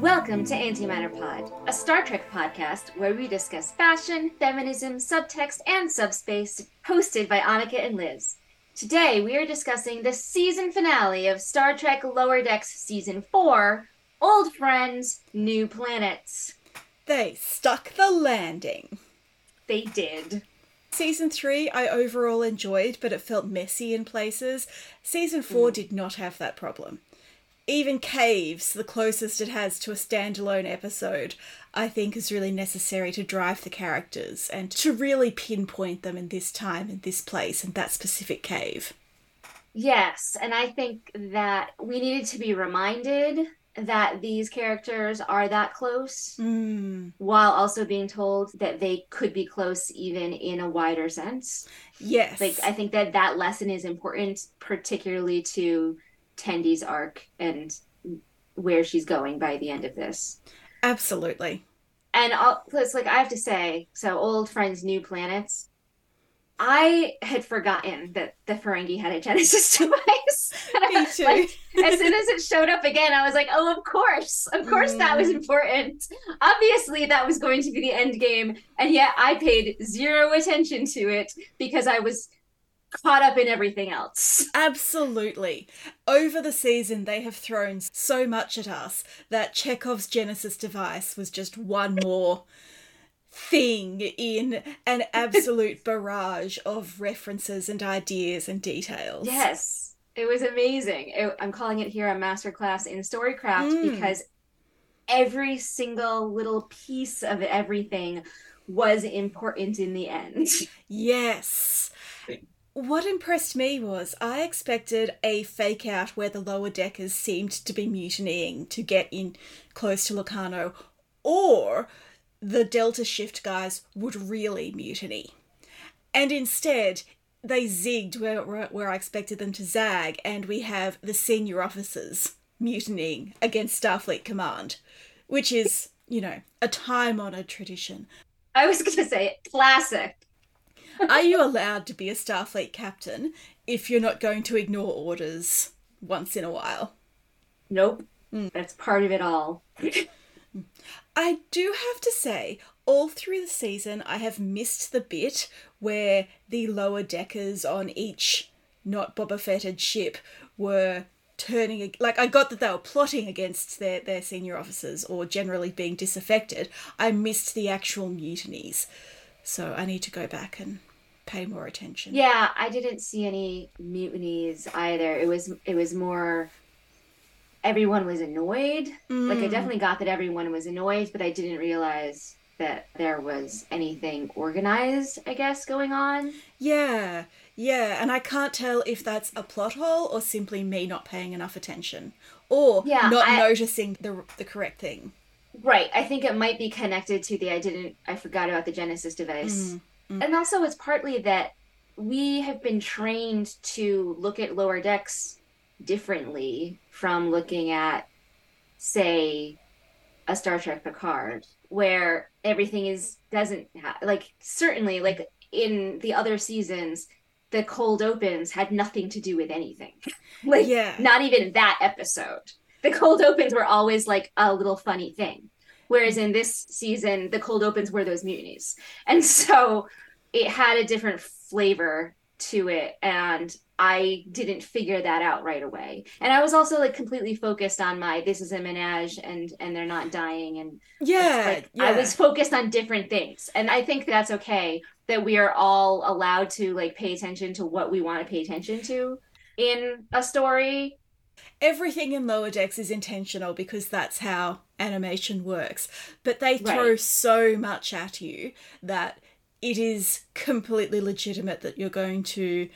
Welcome to Antimatter Pod, a Star Trek podcast where we discuss fashion, feminism, subtext, and subspace, hosted by Anika and Liz. Today we are discussing the season finale of Star Trek Lower Decks Season 4 Old Friends, New Planets. They stuck the landing. They did. Season 3 I overall enjoyed, but it felt messy in places. Season 4 mm. did not have that problem even Caves, the closest it has to a standalone episode, I think is really necessary to drive the characters and to really pinpoint them in this time and this place and that specific cave. Yes, and I think that we needed to be reminded that these characters are that close mm. while also being told that they could be close even in a wider sense. Yes. Like I think that that lesson is important particularly to Tendi's arc and where she's going by the end of this. Absolutely. And I'll, it's like I have to say, so old friends, new planets. I had forgotten that the Ferengi had a Genesis device. Me too. like, as soon as it showed up again, I was like, "Oh, of course, of course, mm. that was mm. important. Obviously, that was going to be the end game." And yet, I paid zero attention to it because I was caught up in everything else. Absolutely. Over the season, they have thrown so much at us that Chekhov's Genesis device was just one more thing in an absolute barrage of references and ideas and details. Yes. It was amazing. It, I'm calling it here a masterclass in storycraft mm. because every single little piece of everything was important in the end. Yes. What impressed me was I expected a fake out where the lower deckers seemed to be mutinying to get in close to Locarno, or the Delta Shift guys would really mutiny. And instead, they zigged where, where I expected them to zag, and we have the senior officers mutinying against Starfleet Command, which is, you know, a time honoured tradition. I was going to say, classic. Are you allowed to be a Starfleet captain if you're not going to ignore orders once in a while? Nope. Mm. That's part of it all. I do have to say, all through the season, I have missed the bit where the lower deckers on each not Boba Fetted ship were turning like I got that they were plotting against their their senior officers or generally being disaffected. I missed the actual mutinies. So I need to go back and pay more attention. Yeah, I didn't see any mutinies either. It was it was more everyone was annoyed. Mm. Like I mm. definitely got that everyone was annoyed, but I didn't realize that there was anything organized, I guess, going on. Yeah. Yeah, and I can't tell if that's a plot hole or simply me not paying enough attention or yeah, not I, noticing the the correct thing. Right. I think it might be connected to the I didn't I forgot about the Genesis device. Mm. Mm. And also, it's partly that we have been trained to look at lower decks differently from looking at, say, a Star Trek Picard, where everything is doesn't ha- like certainly like in the other seasons the cold opens had nothing to do with anything. like yeah. not even that episode. The cold opens were always like a little funny thing. Whereas in this season, the cold opens were those mutinies. And so it had a different flavor to it and I didn't figure that out right away. And I was also like completely focused on my this is a menage and and they're not dying and yeah, like, yeah. I was focused on different things. And I think that's okay that we are all allowed to like pay attention to what we want to pay attention to in a story. Everything in Lower Decks is intentional because that's how animation works. But they throw right. so much at you that it is completely legitimate that you're going to,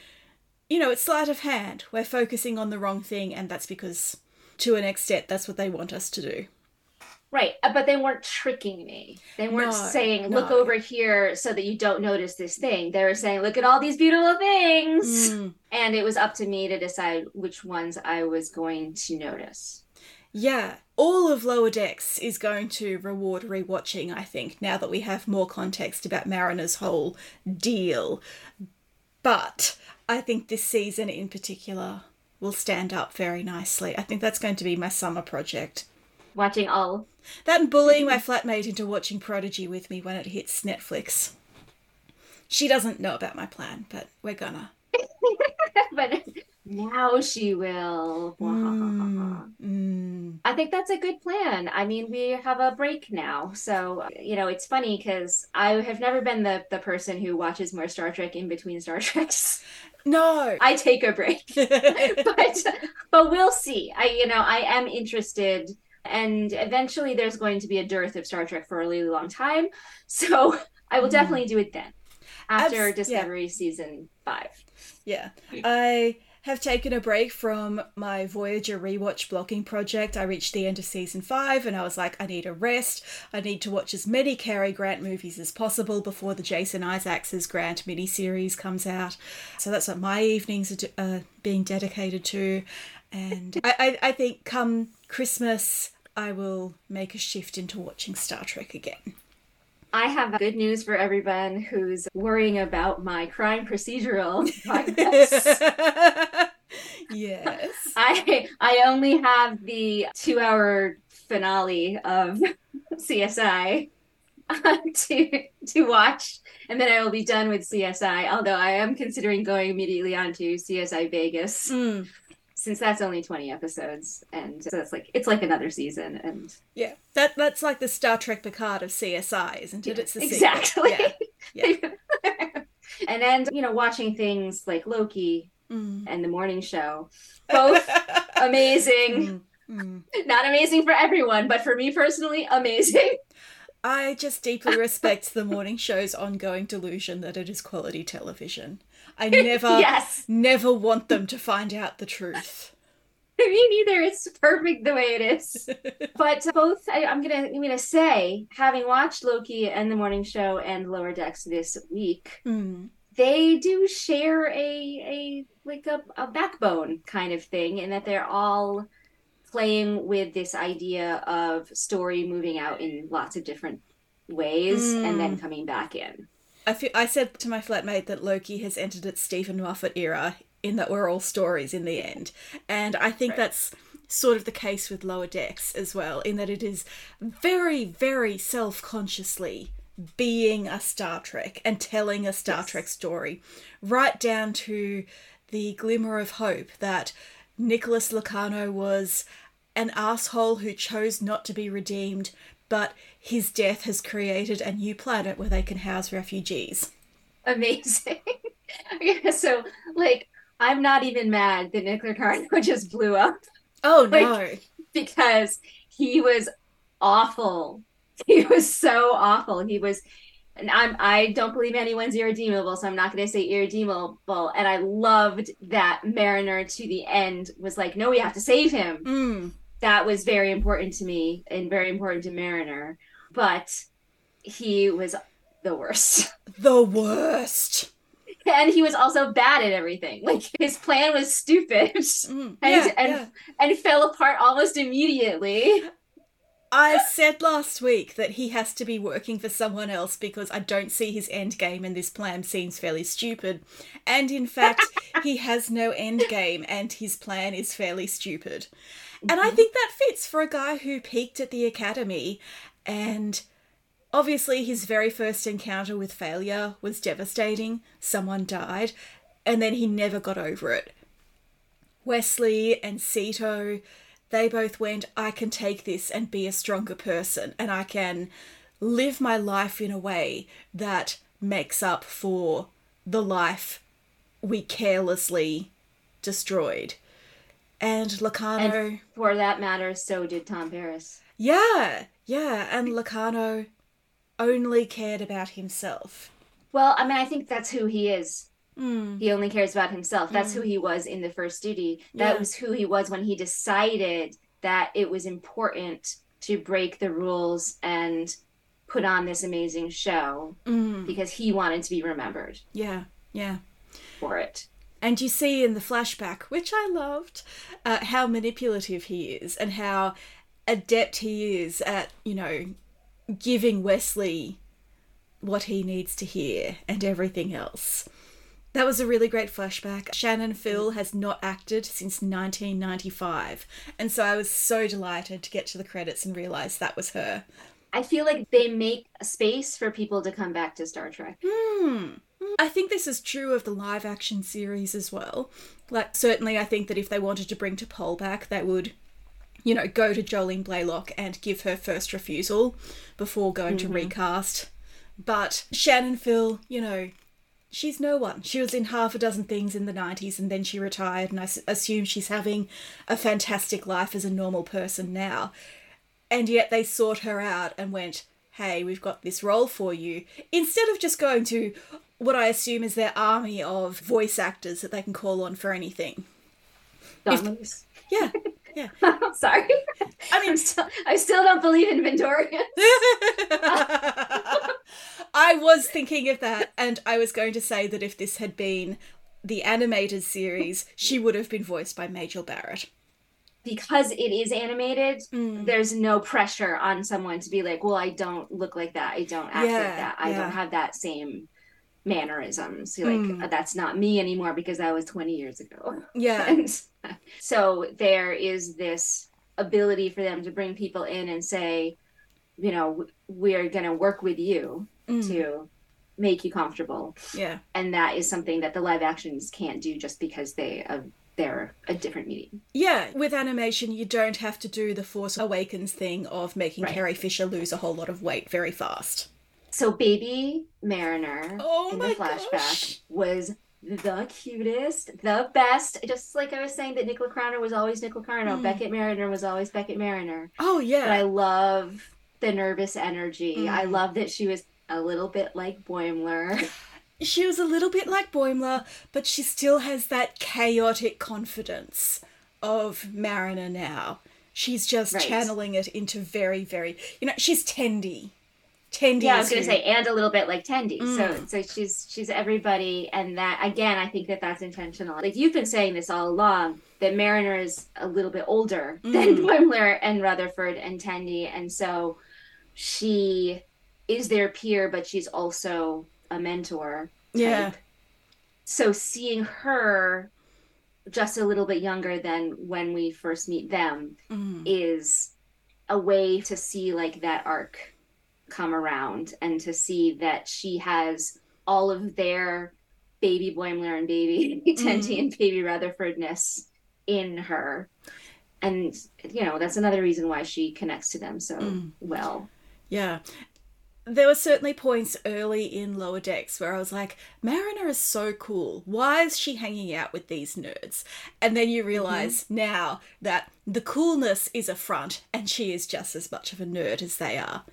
you know, it's sleight of hand. We're focusing on the wrong thing, and that's because, to an extent, that's what they want us to do. Right, uh, but they weren't tricking me. They weren't no, saying, "Look no. over here," so that you don't notice this thing. They were saying, "Look at all these beautiful things," mm. and it was up to me to decide which ones I was going to notice. Yeah, all of Lower Decks is going to reward rewatching, I think, now that we have more context about Mariner's whole deal. But I think this season in particular will stand up very nicely. I think that's going to be my summer project. Watching all. That and bullying my flatmate into watching Prodigy with me when it hits Netflix. She doesn't know about my plan, but we're gonna. but now she will. Mm, mm. I think that's a good plan. I mean, we have a break now. So, you know, it's funny because I have never been the, the person who watches more Star Trek in between Star Treks. No. I take a break. but but we'll see. I you know, I am interested and eventually there's going to be a dearth of Star Trek for a really long time. So I will mm. definitely do it then. After Abs- Discovery yeah. season 5. Yeah. I have taken a break from my Voyager rewatch blocking project. I reached the end of season five and I was like, I need a rest. I need to watch as many Cary Grant movies as possible before the Jason Isaacs' Grant miniseries comes out. So that's what my evenings are uh, being dedicated to. And I, I, I think come Christmas, I will make a shift into watching Star Trek again. I have good news for everyone who's worrying about my crime procedural yes. I I only have the two hour finale of CSI to to watch and then I will be done with CSI. Although I am considering going immediately on to CSI Vegas. Mm since that's only 20 episodes and so it's like it's like another season and yeah that that's like the star trek picard of csi isn't it it's the exactly yeah, yeah. and then you know watching things like loki mm. and the morning show both amazing mm. Mm. not amazing for everyone but for me personally amazing I just deeply respect the morning show's ongoing delusion that it is quality television. I never, yes. never want them to find out the truth. Me neither. It's perfect the way it is. but both, I, am gonna, I'm gonna say, having watched Loki and the Morning Show and Lower Decks this week, mm. they do share a a like a, a backbone kind of thing, in that they're all playing with this idea of story moving out in lots of different ways mm. and then hmm. coming back in. I, feel, I said to my flatmate that Loki has entered its Steven Moffat era in that we're all stories in the end. And I think right. that's sort of the case with Lower Decks as well, in that it is very, very self consciously being a Star Trek and telling a Star yes. Trek story, right down to the glimmer of hope that Nicholas Locarno was an asshole who chose not to be redeemed, but his death has created a new planet where they can house refugees. Amazing. yeah, so like I'm not even mad that Nick Locarno just blew up. Oh like, no. Because he was awful. He was so awful. He was and I'm I don't believe anyone's irredeemable, so I'm not gonna say irredeemable. And I loved that Mariner to the end was like, no, we have to save him. Mm. That was very important to me and very important to Mariner but he was the worst. The worst. And he was also bad at everything. Like his plan was stupid mm, and yeah, and, yeah. and fell apart almost immediately. I said last week that he has to be working for someone else because I don't see his end game and this plan seems fairly stupid. And in fact, he has no end game and his plan is fairly stupid. And I mm-hmm. think that fits for a guy who peaked at the academy and obviously, his very first encounter with failure was devastating. Someone died, and then he never got over it. Wesley and Sito, they both went, I can take this and be a stronger person, and I can live my life in a way that makes up for the life we carelessly destroyed. And Locarno. And for that matter, so did Tom Paris. Yeah, yeah, and Locarno only cared about himself. Well, I mean, I think that's who he is. Mm. He only cares about himself. That's mm. who he was in the first duty. That yeah. was who he was when he decided that it was important to break the rules and put on this amazing show mm. because he wanted to be remembered. Yeah, yeah. For it. And you see in the flashback, which I loved, uh, how manipulative he is and how adept he is at, you know, giving Wesley what he needs to hear and everything else. That was a really great flashback. Shannon Fill has not acted since 1995, and so I was so delighted to get to the credits and realize that was her. I feel like they make space for people to come back to Star Trek. Hmm. I think this is true of the live action series as well. Like, certainly, I think that if they wanted to bring T'Pol back, they would, you know, go to Jolene Blalock and give her first refusal before going mm-hmm. to recast. But Shannon Fill, you know, she's no one. She was in half a dozen things in the 90s and then she retired, and I assume she's having a fantastic life as a normal person now. And yet they sought her out and went, hey, we've got this role for you. Instead of just going to what I assume is their army of voice actors that they can call on for anything. If, yeah, yeah. Sorry. I mean, still, I still don't believe in Vendorians. I was thinking of that, and I was going to say that if this had been the animated series, she would have been voiced by Majel Barrett. Because it is animated, mm. there's no pressure on someone to be like, well, I don't look like that. I don't act yeah, like that. I yeah. don't have that same mannerisms. Like, mm. that's not me anymore because that was 20 years ago. Yeah. so there is this ability for them to bring people in and say, you know, we're going to work with you mm. to make you comfortable. Yeah. And that is something that the live actions can't do just because they uh, they're a different medium. Yeah, with animation you don't have to do the Force Awakens thing of making right. Carrie Fisher lose a whole lot of weight very fast. So baby Mariner oh in the flashback gosh. was the cutest, the best. Just like I was saying that Nick Locarno was always Nick Locarno, mm. Beckett Mariner was always Beckett Mariner. Oh yeah. But I love the nervous energy. Mm. I love that she was a little bit like Boimler. She was a little bit like Boimler, but she still has that chaotic confidence of Mariner now. She's just right. channeling it into very, very, you know, she's Tendi. Tendi. Yeah, I was going to say, and a little bit like Tendi. Mm. So, so she's she's everybody, and that again, I think that that's intentional. Like you've been saying this all along, that Mariner is a little bit older mm. than Boimler and Rutherford and Tendi, and so she is their peer, but she's also a mentor. Type. Yeah. So seeing her just a little bit younger than when we first meet them mm. is a way to see like that arc come around and to see that she has all of their baby Boimler and baby Tendi mm. and baby Rutherfordness in her. And you know, that's another reason why she connects to them so mm. well. Yeah. There were certainly points early in Lower Decks where I was like, Mariner is so cool. Why is she hanging out with these nerds? And then you realize mm-hmm. now that the coolness is a front and she is just as much of a nerd as they are.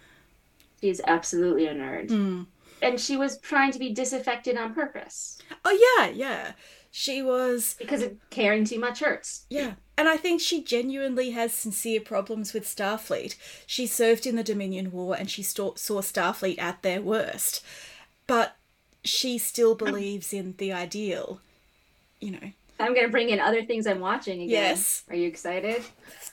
She's absolutely a nerd. Mm. And she was trying to be disaffected on purpose. Oh, yeah, yeah. She was. Because caring too much hurts. Yeah. And I think she genuinely has sincere problems with Starfleet. She served in the Dominion War and she saw Starfleet at their worst. But she still believes in the ideal, you know. I'm going to bring in other things I'm watching again. Yes. Are you excited?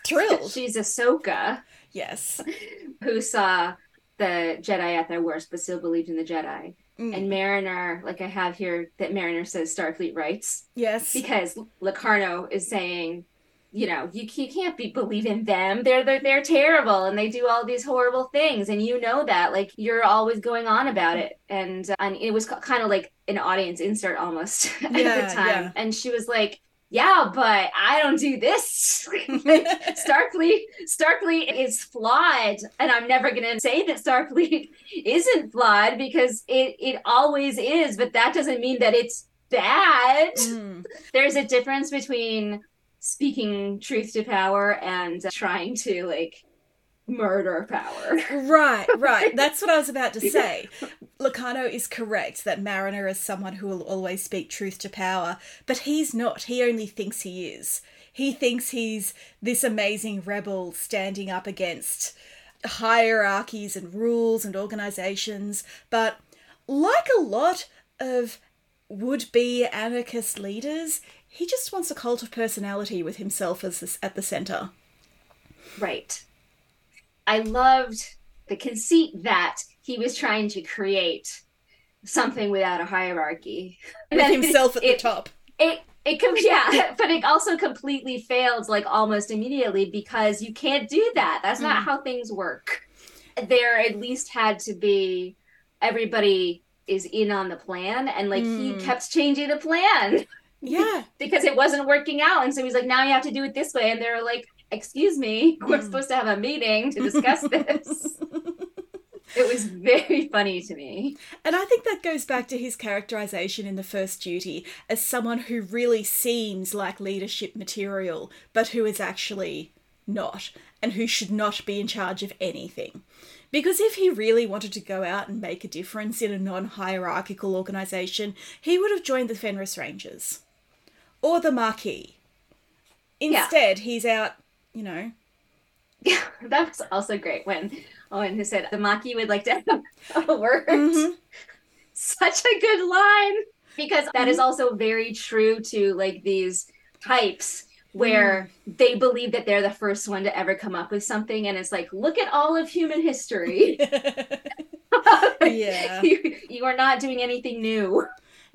Thrilled. She's Ahsoka. Yes. Who saw the Jedi at their worst, but still believed in the Jedi. Mm. And Mariner, like I have here, that Mariner says Starfleet rights. Yes. Because Locarno is saying, you know, you, you can't be believing them. They're, they're they're terrible and they do all these horrible things, and you know that. Like you're always going on about it, and uh, and it was kind of like an audience insert almost at the time. Yeah. And she was like, yeah, but I don't do this. Starfleet, Starfleet is flawed, and I'm never going to say that Starfleet isn't flawed because it it always is. But that doesn't mean that it's bad. Mm. There's a difference between speaking truth to power and trying to like murder power. Right, right. That's what I was about to say. Locarno is correct that Mariner is someone who will always speak truth to power, but he's not. He only thinks he is. He thinks he's this amazing rebel standing up against hierarchies and rules and organizations, but like a lot of would be anarchist leaders, he just wants a cult of personality with himself as this, at the center. Right. I loved the conceit that he was trying to create something without a hierarchy. With himself at it, the top. It it can yeah, but it also completely failed like almost immediately because you can't do that. That's not mm. how things work. There at least had to be everybody is in on the plan and like mm. he kept changing the plan. Yeah. because it wasn't working out. And so he's like, now you have to do it this way. And they're like, excuse me, we're mm. supposed to have a meeting to discuss this. it was very funny to me. And I think that goes back to his characterization in the first duty as someone who really seems like leadership material, but who is actually not, and who should not be in charge of anything. Because if he really wanted to go out and make a difference in a non hierarchical organisation, he would have joined the Fenris Rangers or the Maquis. Instead, yeah. he's out, you know. Yeah, that was also great when Owen who said the Maquis would like to have a word. Mm-hmm. Such a good line because that mm-hmm. is also very true to like these types where mm. they believe that they're the first one to ever come up with something and it's like look at all of human history yeah you, you, are not doing anything new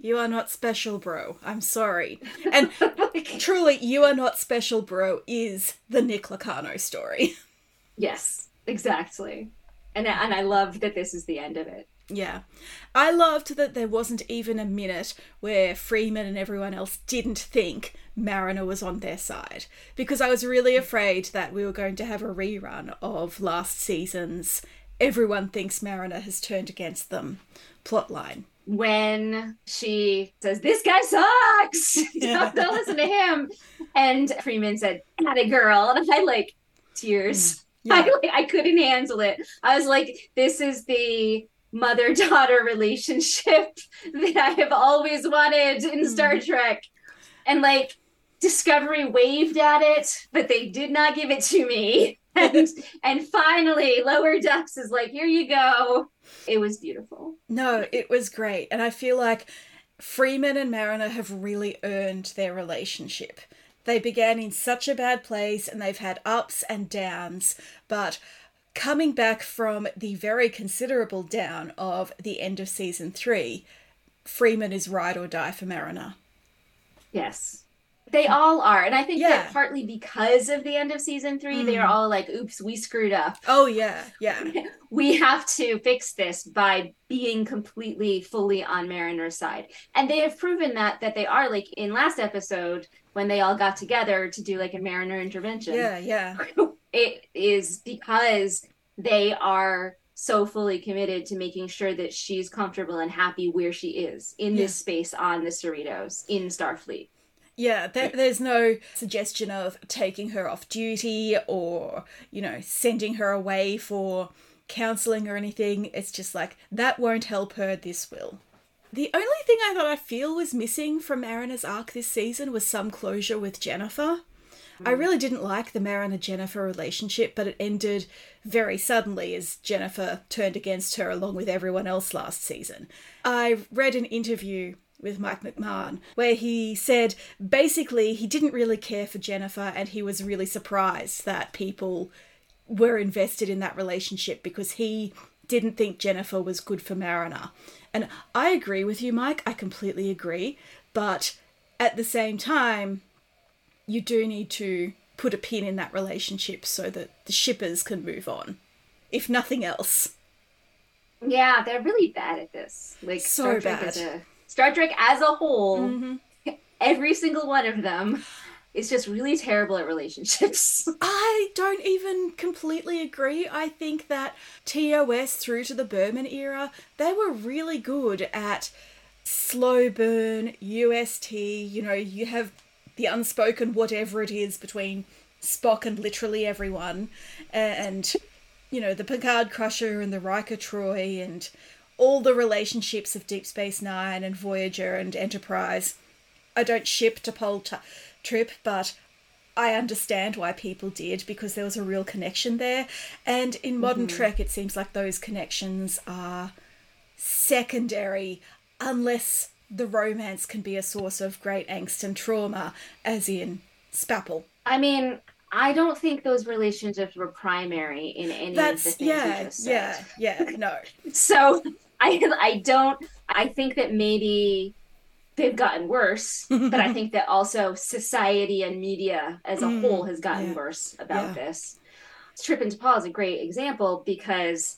you are not special bro. I'm sorry. And truly you are not special bro is the nick Locarno story. Yes exactly. And, and i love that this is the end of it. Yeah. I loved that there wasn't even a minute where Freeman and everyone else didn't think Mariner was on their side. Because I was really afraid that we were going to have a rerun of last season's Everyone Thinks Mariner Has Turned Against Them plotline. When she says, This guy sucks! don't, don't listen to him. And Freeman said, Not a girl. And I like tears. Mm, yeah. I, like, I couldn't handle it. I was like, This is the mother daughter relationship that I have always wanted in mm. Star Trek. And like Discovery waved at it, but they did not give it to me. And, and finally, Lower Decks is like, here you go. It was beautiful. No, it was great. And I feel like Freeman and Mariner have really earned their relationship. They began in such a bad place and they've had ups and downs, but coming back from the very considerable down of the end of season three, Freeman is ride or die for Mariner. Yes. They all are. And I think yeah. that partly because of the end of season three, mm. they are mm. all like, oops, we screwed up. Oh, yeah. Yeah. we have to fix this by being completely, fully on Mariner's side. And they have proven that, that they are. Like in last episode, when they all got together to do like a Mariner intervention. Yeah, yeah. it is because they are so fully committed to making sure that she's comfortable and happy where she is in yeah. this space on the Cerritos in Starfleet. Yeah, there, there's no suggestion of taking her off duty or, you know, sending her away for counseling or anything. It's just like, that won't help her, this will. The only thing I thought I feel was missing from Mariner's arc this season was some closure with Jennifer. I mm. really didn't like the Mariner Jennifer relationship, but it ended very suddenly as Jennifer turned against her along with everyone else last season. I read an interview with Mike McMahan, where he said basically he didn't really care for Jennifer and he was really surprised that people were invested in that relationship because he didn't think Jennifer was good for Mariner. And I agree with you, Mike, I completely agree. But at the same time, you do need to put a pin in that relationship so that the shippers can move on, if nothing else. Yeah, they're really bad at this. Like so Star bad. A, Star Trek as a whole, mm-hmm. every single one of them is just really terrible at relationships. I don't even completely agree. I think that TOS through to the Berman era, they were really good at slow burn, UST, you know, you have the unspoken whatever it is between Spock and literally everyone, and you know, the Picard Crusher and the Riker Troi and all the relationships of Deep Space Nine and Voyager and Enterprise. I don't ship T'Pol t- Trip, but I understand why people did because there was a real connection there. And in modern mm-hmm. Trek, it seems like those connections are secondary unless the romance can be a source of great angst and trauma, as in Spapple. I mean, I don't think those relationships were primary in any That's, of the things yeah, yeah, yeah, no. so I I don't. I think that maybe they've gotten worse, but I think that also society and media as a mm, whole has gotten yeah. worse about yeah. this. Trip and T'Pol is a great example because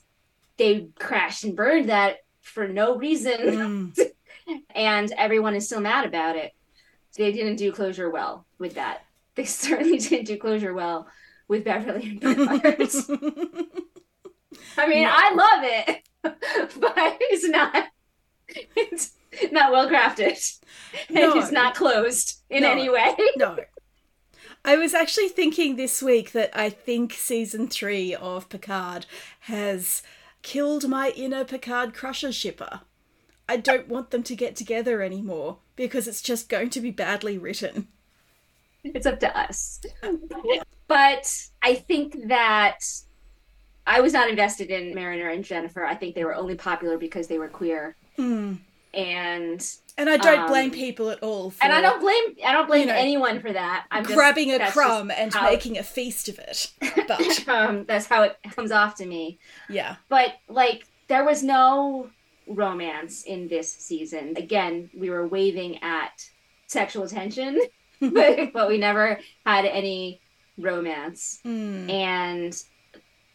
they crashed and burned that for no reason, mm. and everyone is still mad about it. They didn't do closure well with that. They certainly didn't do closure well with Beverly and Bernard. I mean, no. I love it, but it's not. It's not well crafted, and no. it's not closed in no. any way. no. I was actually thinking this week that I think season three of Picard has killed my inner Picard crusher shipper. I don't want them to get together anymore because it's just going to be badly written. It's up to us. but I think that I was not invested in Mariner and Jennifer. I think they were only popular because they were queer. Mm. And and I don't um, blame people at all. For, and I don't blame I don't blame you know, anyone for that. I'm grabbing just, a crumb and making a feast of it. But um, that's how it comes off to me. Yeah. But like there was no romance in this season. Again, we were waving at sexual tension, but, but we never had any romance. Mm. And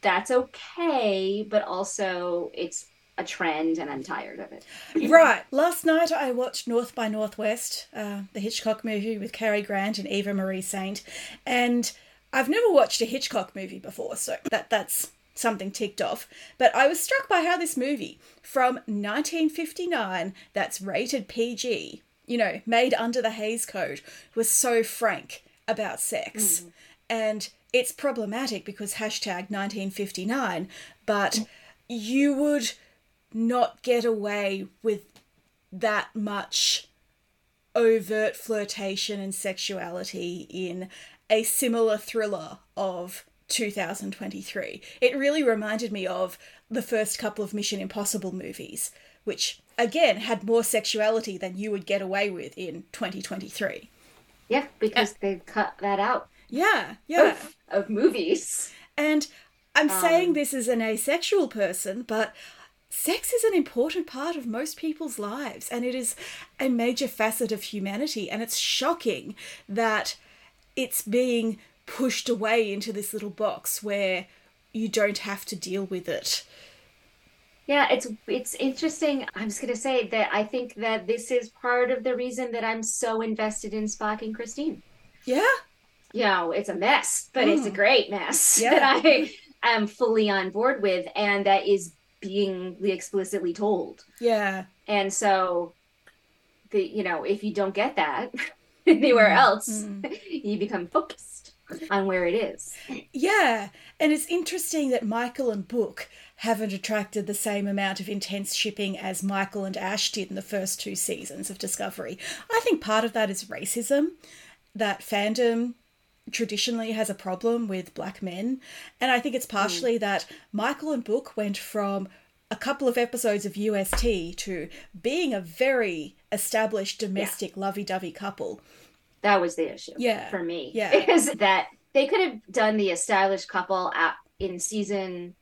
that's okay, but also it's a trend and I'm tired of it. right. Last night I watched North by Northwest, uh, the Hitchcock movie with Cary Grant and Eva Marie Saint, and I've never watched a Hitchcock movie before, so that that's something ticked off. But I was struck by how this movie from 1959 that's rated PG, you know, made under the Hays Code, was so frank about sex. Mm. And it's problematic because hashtag 1959, but you would not get away with that much overt flirtation and sexuality in a similar thriller of 2023. It really reminded me of the first couple of Mission Impossible movies, which again had more sexuality than you would get away with in 2023. Yeah, because uh, they've cut that out. Yeah, yeah. Of, of movies. And I'm um, saying this as an asexual person, but sex is an important part of most people's lives and it is a major facet of humanity and it's shocking that it's being pushed away into this little box where you don't have to deal with it yeah it's it's interesting i'm just going to say that i think that this is part of the reason that i'm so invested in spock and christine yeah you know it's a mess but mm. it's a mm. great mess yeah. that i am fully on board with and that is being explicitly told. Yeah. And so the you know, if you don't get that anywhere mm. else, mm. you become focused on where it is. Yeah. And it's interesting that Michael and Book haven't attracted the same amount of intense shipping as Michael and Ash did in the first two seasons of Discovery. I think part of that is racism, that fandom traditionally has a problem with black men. And I think it's partially mm. that Michael and Book went from a couple of episodes of UST to being a very established domestic yeah. lovey dovey couple. That was the issue yeah. for me. Yeah. Is that they could have done the established couple at, in season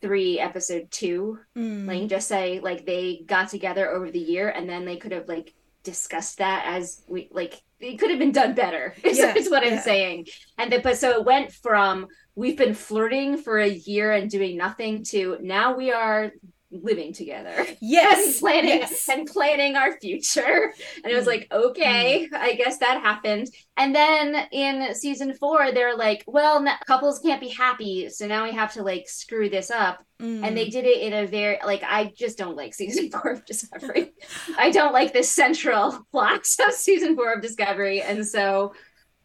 three, episode two. Mm. Like just say like they got together over the year and then they could have like discussed that as we like it could have been done better is, yeah, is what yeah. i'm saying and the, but so it went from we've been flirting for a year and doing nothing to now we are living together yes and planning yes. and planning our future and it was like okay mm. i guess that happened and then in season four they're like well couples can't be happy so now we have to like screw this up mm. and they did it in a very like i just don't like season four of discovery i don't like the central plot of season four of discovery and so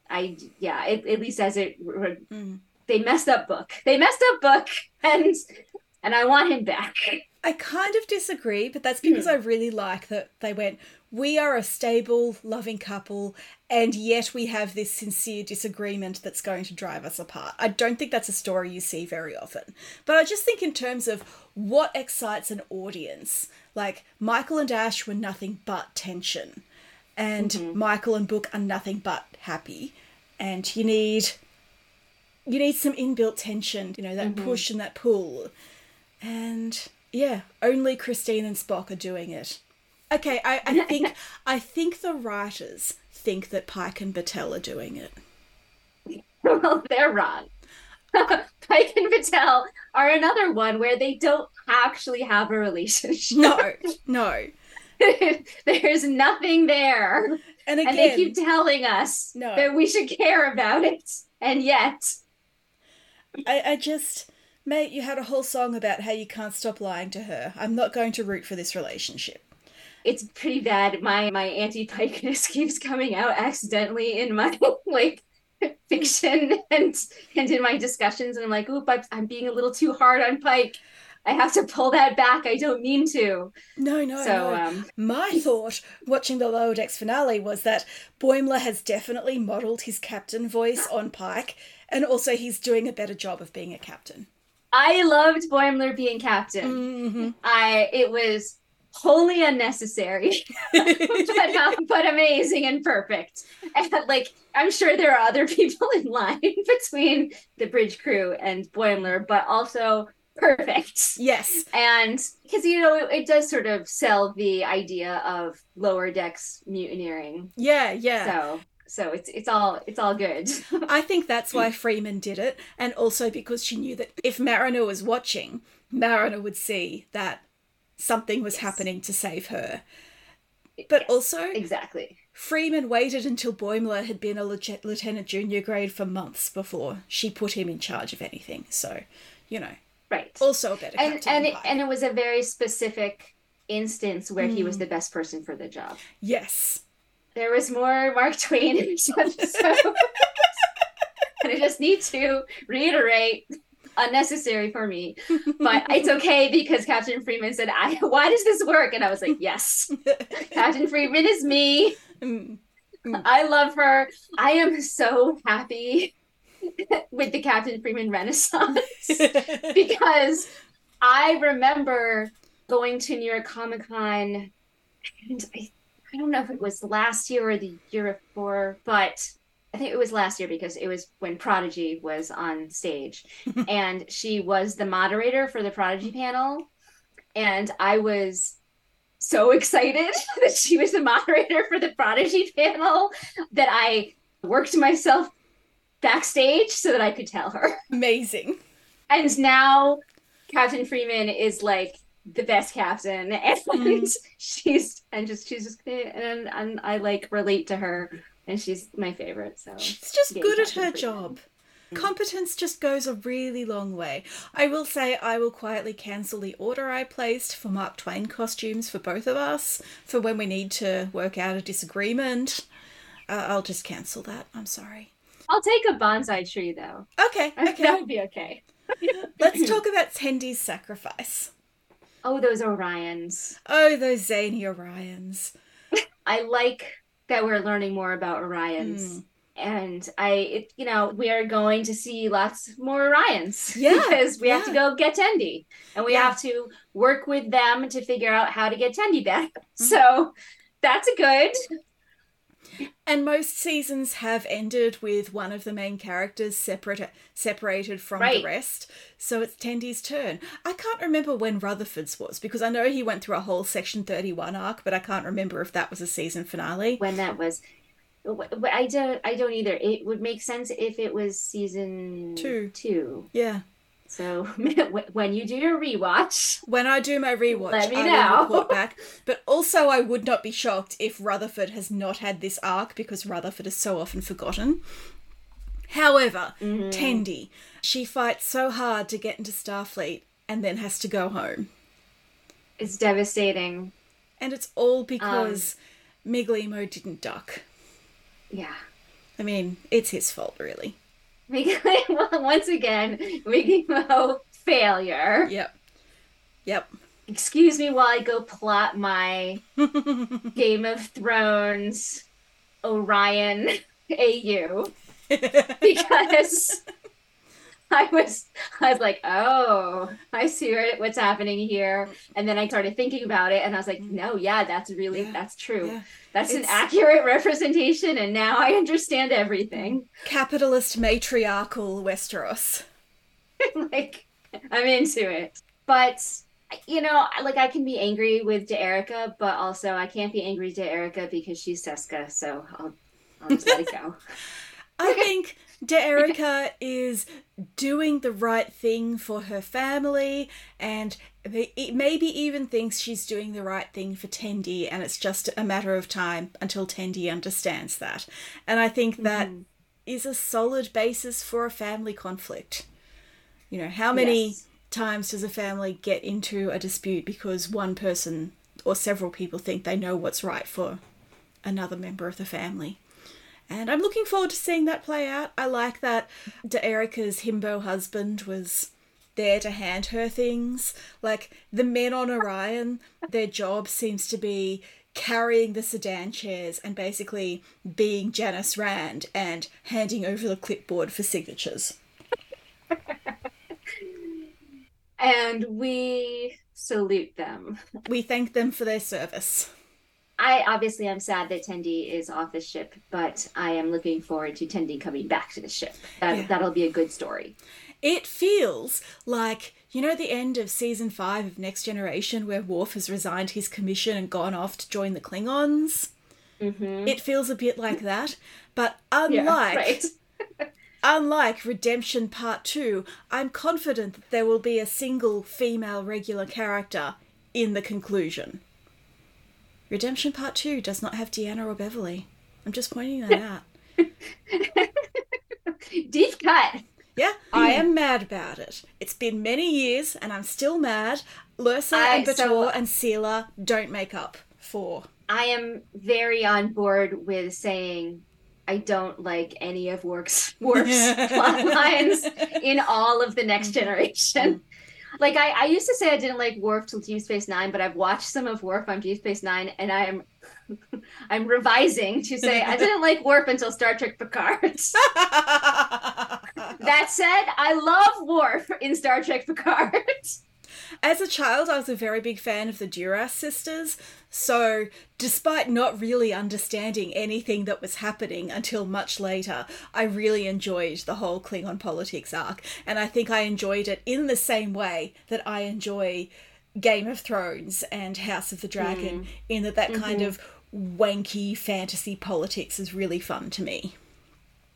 i yeah it, at least as it mm. they messed up book they messed up book and and i want him back I kind of disagree, but that's because mm. I really like that they went, we are a stable, loving couple, and yet we have this sincere disagreement that's going to drive us apart. I don't think that's a story you see very often. But I just think, in terms of what excites an audience, like Michael and Ash were nothing but tension, and mm-hmm. Michael and Book are nothing but happy, and you need. You need some inbuilt tension, you know, that mm-hmm. push and that pull. And Yeah, only Christine and Spock are doing it. Okay, I, I think I think the writers think that Pike and Batel are doing it. well, they're wrong. Pike and Batel are another one where they don't actually have a relationship. No, no. There's nothing there. And again, and they keep telling us No. that we should care about it. And yet, I, I just, mate, you had a whole song about how you can't stop lying to her. I'm not going to root for this relationship. it's pretty bad. My my anti-pikeness keeps coming out accidentally in my like fiction and and in my discussions, and I'm like, oop, I'm, I'm being a little too hard on Pike. I have to pull that back. I don't mean to. No, no, so, no. um, My thought watching the Lower Decks finale was that Boimler has definitely modelled his captain voice on Pike, and also he's doing a better job of being a captain. I loved Boimler being captain. Mm-hmm. I it was wholly unnecessary, but um, but amazing and perfect. And like I'm sure there are other people in line between the bridge crew and Boimler, but also perfect. yes. And because you know it, it does sort of sell the idea of lower decks mutineering. Yeah, yeah. So so it's it's all it's all good. I think that's why Freeman did it, and also because she knew that if Mariner was watching, Mariner would see that something was Yes. happening to save her. But also, exactly. Freeman waited until Boimler had been a lieutenant lieutenant junior grade for months before she put him in charge of anything. So, you know, Right. also a better and and it, and it was a very specific instance where he Mm. was the best person for the job. yes, There was more Mark Twain in this episode. and I just need to reiterate unnecessary for me. But it's okay because Captain Freeman said, I why does this work? And I was like, Yes. Captain Freeman is me. I love her. I am so happy with the Captain Freeman Renaissance because I remember going to New York Comic Con, and I, I don't know if it was last year or the year before, but I think it was last year because it was when Prodigy was on stage, and she was the moderator for the Prodigy panel, and I was so excited that she was the moderator for the Prodigy panel that I worked myself backstage so that I could tell her. Amazing. And now Captain Freeman is like the best captain and Mm. she's and just she's just and, and I like relate to her and she's my favorite so She's just good at her job. Competence just goes a really long way. I will say I will quietly cancel the order I placed for Mark Twain costumes for both of us for when we need to work out a disagreement. Uh, I'll just cancel that. I'm sorry. I'll take a bonsai tree though Okay, okay that would be okay Let's talk about Tendi's sacrifice. Oh those Orions Oh, those zany Orions. I like that we're learning more about. Orions and I it, you know we are going to see lots more Orions Yeah, because we have to go get Tendi and we Yeah. have to work with them to figure out how to get Tendi back Mm-hmm. so that's a good And most seasons have ended with one of the main characters separate, separated from Right. the rest. So it's Tendi's turn. I can't remember when Rutherford's was because I know he went through a whole Section 31 arc, but I can't remember if that was a season finale. when that was I don't I don't either it would make sense if it was season Two. two Yeah. So when you do your rewatch When I do my rewatch, Let me I know. will report back. But also, I would not be shocked if Rutherford has not had this arc because Rutherford is so often forgotten. However, Mm-hmm. Tendi, she fights so hard to get into Starfleet and then has to go home. it's devastating And it's all Um, because Migleemo didn't duck. yeah I mean, it's his fault, really. once again Migleemo failure Yep. Yep. excuse me while I go plot my Game of Thrones Orion AU because I was I was like, oh, I see what's happening here, and then I started thinking about it, and I was like, mm-hmm. no, yeah, that's really Yeah, that's true. yeah. That's an accurate representation, and now I understand everything. Capitalist matriarchal Westeros. like, I'm into it, but you know, like I can be angry with D'Erika, but also I can't be angry D'Erika because she's Seska, so I'll, I'll just let it go. I think D'Erika is doing the right thing for her family and maybe even thinks she's doing the right thing for Tendi, and it's just a matter of time until Tendi understands that. And I think that mm-hmm. is a solid basis for a family conflict. You know, how many yes. times does a family get into a dispute because one person or several people think they know what's right for another member of the family? And I'm looking forward to seeing that play out. I like that D'Erika's himbo husband was there to hand her things. Like the men on Orion, their job seems to be carrying the sedan chairs and basically being Janice Rand and handing over the clipboard for signatures. and we salute them. We thank them for their service. I obviously am sad that Tendi is off the ship, but I am looking forward to Tendi coming back to the ship. That yeah. that'll be a good story. It feels like you know the end of season five of Next Generation, where Worf has resigned his commission and gone off to join the Klingons. Mm-hmm. It feels a bit like that, but unlike yeah, right. unlike Redemption Part Two, I'm confident that there will be a single female regular character in the conclusion. Redemption Part 2 does not have Deanna or Beverly. I'm just pointing that out. Deep cut. Yeah, I am mad about it. It's been many years and I'm still mad. Lursa I, and B'Etor so, and Sela don't make up for. I am very on board with saying I don't like any of Worf's Worf's plot lines in all of the next generation like I, I used to say I didn't like Worf till Deep Space Nine, but I've watched some of Worf on Deep Space Nine, and I am I'm revising to say I didn't like Worf until Star Trek Picard. that said, I love Worf in Star Trek Picard. As a child, I was a very big fan of the Duras sisters, so despite not really understanding anything that was happening until much later, I really enjoyed the whole Klingon politics arc, and I think I enjoyed it in the same way that I enjoy Game of Thrones and House of the Dragon, mm. in that that mm-hmm. kind of wanky fantasy politics is really fun to me.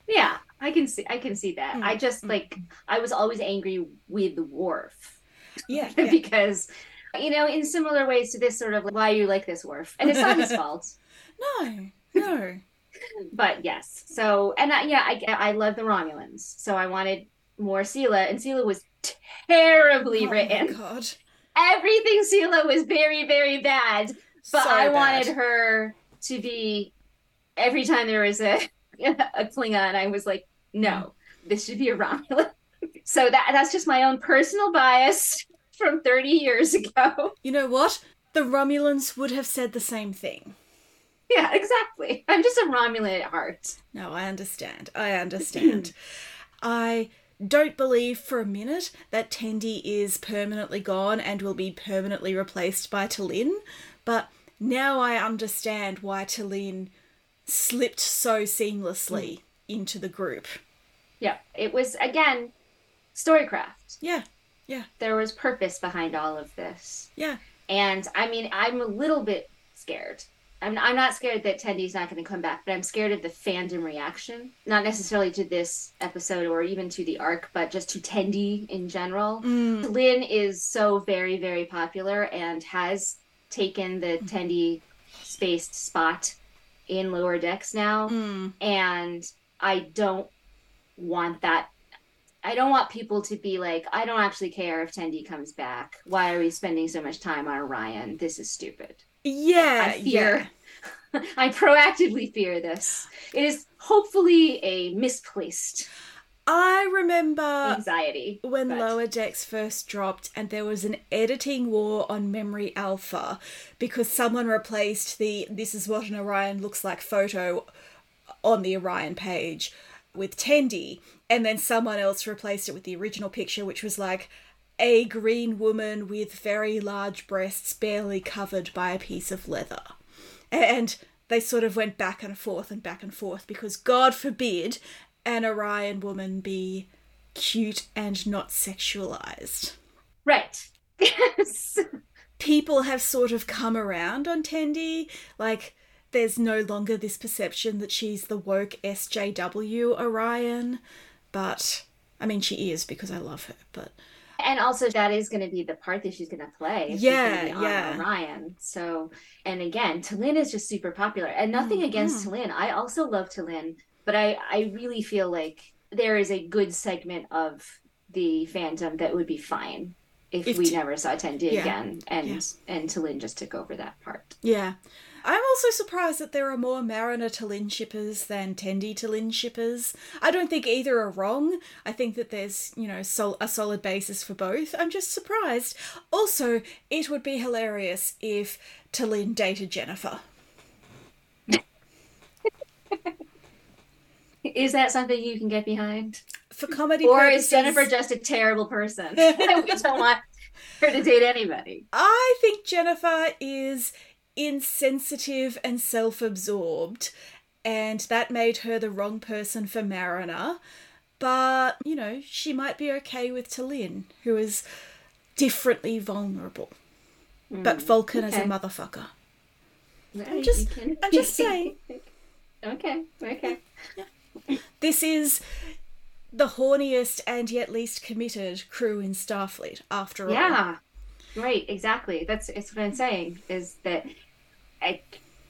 Yeah, I can see I can see that. Mm. I just like I was always angry with Worf yeah, yeah. because you know, in similar ways to this sort of like, why you like this Worf, and it's not his fault. No, no. but yes, so and I, yeah, I I love the Romulans, so I wanted more Sela, and Sela was terribly oh written. God, everything Sela was very very bad, but so I bad. wanted her to be. Every time there was a a Klingon, I was like, no, mm. this should be a Romulan. so that that's just my own personal bias from 30 years ago. You know what? The Romulans would have said the same thing. Yeah, exactly. I'm just a Romulan at heart. No, I understand. I understand. I don't believe for a minute that Tendi is permanently gone and will be permanently replaced by T'Lyn, but now I understand why T'Lyn slipped so seamlessly mm. into the group. Yeah, it was again storycraft. Yeah, yeah. There was purpose behind all of this. Yeah. And I mean, I'm a little bit scared. I'm, I'm not scared that Tendi's not going to come back, but I'm scared of the fandom reaction. Not necessarily to this episode or even to the arc, but just to Tendi in general. Mm. Lynn is so very, very popular and has taken the mm. Tendi spaced spot in lower decks now. Mm. And I don't want that I don't want people to be like, I don't actually care if Tendi comes back. Why are we spending so much time on Orion? This is stupid. Yeah. I fear. Yeah. I proactively fear this. It is hopefully a misplaced I remember anxiety when but... Lower Decks first dropped, and there was an editing war on Memory Alpha because someone replaced the "This is what an Orion looks like" photo on the Orion page with Tendi, and then someone else replaced it with the original picture, which was like a green woman with very large breasts barely covered by a piece of leather. And they sort of went back and forth and back and forth because God forbid an Orion woman be cute and not sexualized. Right. Yes. people have sort of come around on Tendi. Like, there's no longer this perception that she's the woke SJW Orion, but I mean, she is because I love her, but. And also, that is going to be the part that she's going to play. Yeah, yeah. Orion. So, and again, T'Lyn is just super popular. And nothing mm-hmm. against T'Lyn. I also love T'Lyn, but I, I really feel like there is a good segment of the fandom that would be fine if, if we t- never saw Tendi yeah. again and yeah. and T'Lyn just took over that part. Yeah. I'm also surprised that there are more Mariner T'Lyn shippers than Tendi T'Lyn shippers. I don't think either are wrong. I think that there's, you know, sol- a solid basis for both. I'm just surprised. Also, it would be hilarious if T'Lyn dated Jennifer. Is that something you can get behind? For comedy or purposes... is Jennifer just a terrible person? we don't want her to date anybody. I think Jennifer is insensitive and self absorbed, and that made her the wrong person for Mariner. But, you know, she might be okay with T'Lyn, who is differently vulnerable. Mm, but Vulcan okay. is a motherfucker. I'm just, I'm just saying. okay, okay. Yeah. This is the horniest and yet least committed crew in Starfleet, after all. Yeah, right, exactly. That's, that's what I'm saying, is that I,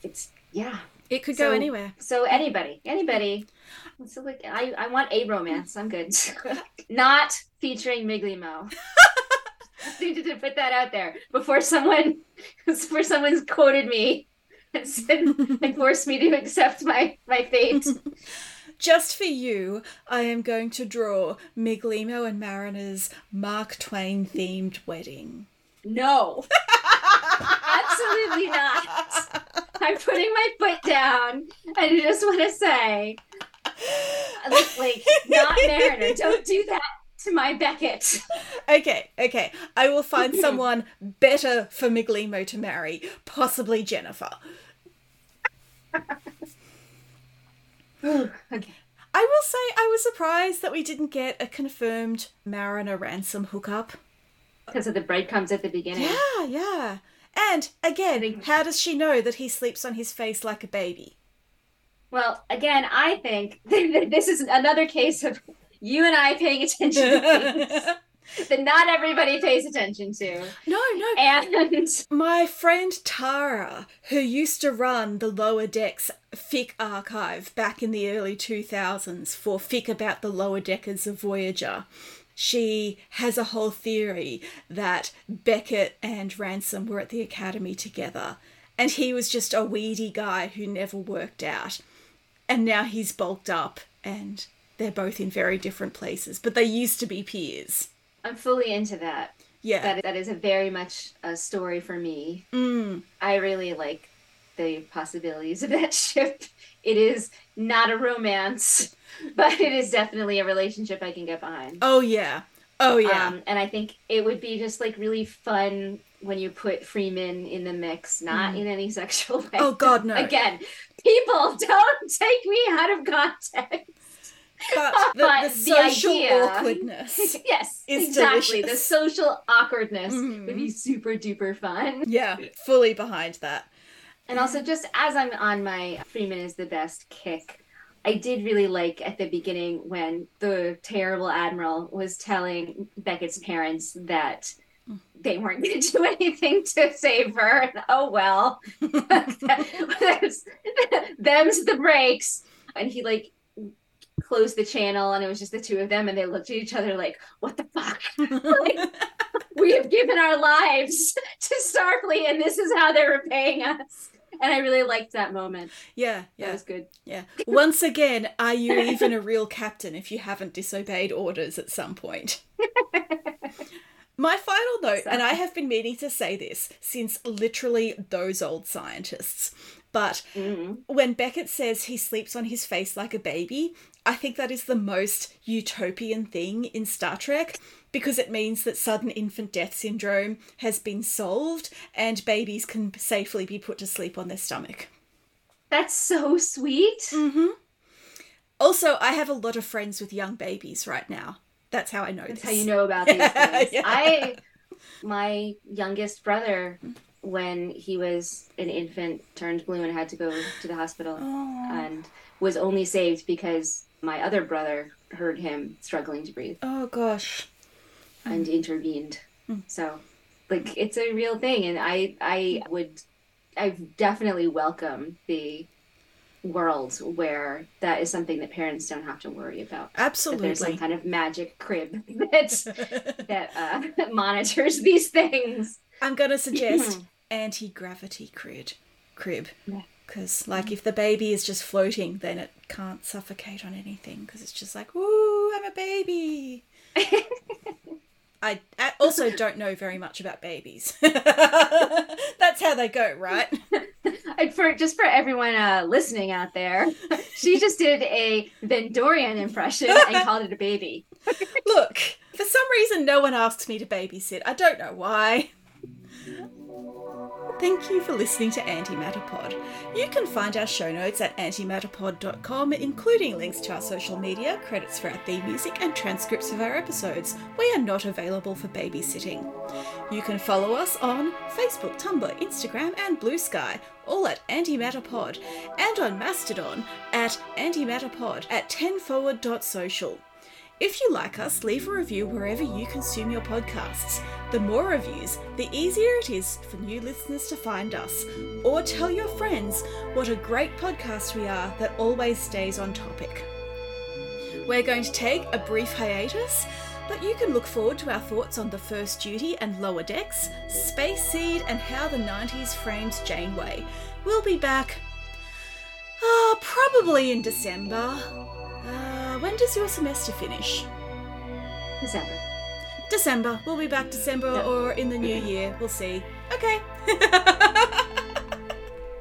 it's yeah. It could so, go anywhere. So anybody, anybody. So like, I, I want a romance. I'm good. Not featuring Migleemo. needed to put that out there before someone, before someone's quoted me and said and forced me to accept my my fate. Just for you, I am going to draw Migleemo and Mariner's Mark Twain themed wedding. No. Absolutely not. I'm putting my foot down. I just want to say, like, not Mariner. Don't do that to my Beckett. Okay, okay. I will find someone better for Migleemo to marry, possibly Jennifer. okay. I will say I was surprised that we didn't get a confirmed Mariner ransom hookup. Because of the breadcrumbs at the beginning. Yeah, yeah. And again, how does she know that he sleeps on his face like a baby? Well, again, I think this is another case of you and I paying attention to things. that not everybody pays attention to. No, no. And my friend Tara, who used to run the Lower Decks fic archive back in the early 2000s for fic about the lower deckers of Voyager, she has a whole theory that Beckett and Ransom were at the academy together, and he was just a weedy guy who never worked out. And now he's bulked up, and they're both in very different places, but they used to be peers. I'm fully into that. Yeah. That, that is a very much a story for me. Mm. I really like the possibilities of that ship. It is not a romance but it is definitely a relationship I can get behind. Oh yeah. Oh yeah. Um, and I think it would be just like really fun when you put Freeman in the mix, not mm. in any sexual way. Oh God, no. Again, people don't take me out of context. But the, but the social the idea, awkwardness. yes, exactly. Delicious. The social awkwardness mm. would be mm-hmm. super duper fun. Yeah, fully behind that. And also, just as I'm on my Freeman is the best kick, I did really like at the beginning when the terrible admiral was telling Beckett's parents that they weren't going to do anything to save her. Oh well, them's the breaks. And he like closed the channel, and it was just the two of them, and they looked at each other like, "What the fuck?" like, we have given our lives to Starfleet, and this is how they're repaying us and I really liked that moment. Yeah, yeah, that was good. Yeah. Once again, are you even a real captain if you haven't disobeyed orders at some point? My final note, and I have been meaning to say this since literally those old scientists, but mm-hmm. when Beckett says he sleeps on his face like a baby, I think that is the most utopian thing in Star Trek because it means that sudden infant death syndrome has been solved and babies can safely be put to sleep on their stomach. That's so sweet. Mm-hmm. Also, I have a lot of friends with young babies right now. That's how I know That's this. how you know about these things. yeah. I My youngest brother, when he was an infant, turned blue and had to go to the hospital Oh. and was only saved because my other brother heard him struggling to breathe Oh gosh. and intervened. So, like, it's a real thing, and I, I would, I definitely welcome the world where that is something that parents don't have to worry about. That there's some kind of magic crib that that uh, monitors these things. I'm gonna suggest anti-gravity crib. Crib. Yeah. Because, like, if the baby is just floating, then it can't suffocate on anything. Because it's just like, "Ooh, I'm a baby." I, I also don't know very much about babies. That's how they go, right? And for just for everyone uh, listening out there, she just did a Vendorian impression and called it a baby. Look, for some reason, no one asks me to babysit. I don't know why. Thank you for listening to Antimatterpod. You can find our show notes at antimatterpod.com, including links to our social media, credits for our theme music, and transcripts of our episodes. We are not available for babysitting. You can follow us on Facebook, Tumblr, Instagram, and Blue Sky, all at Antimatterpod, and on Mastodon at Antimatterpod at 10forward.social. If you like us, leave a review wherever you consume your podcasts. The more reviews, the easier it is for new listeners to find us. Or tell your friends what a great podcast we are that always stays on topic. We're going to take a brief hiatus, but you can look forward to our thoughts on the First Duty and Lower Decks, Space Seed, and how the 90s frames Janeway. We'll be back, uh, probably in December. When does your semester finish? December. December. We'll be back December or in the new year. We'll see. Okay.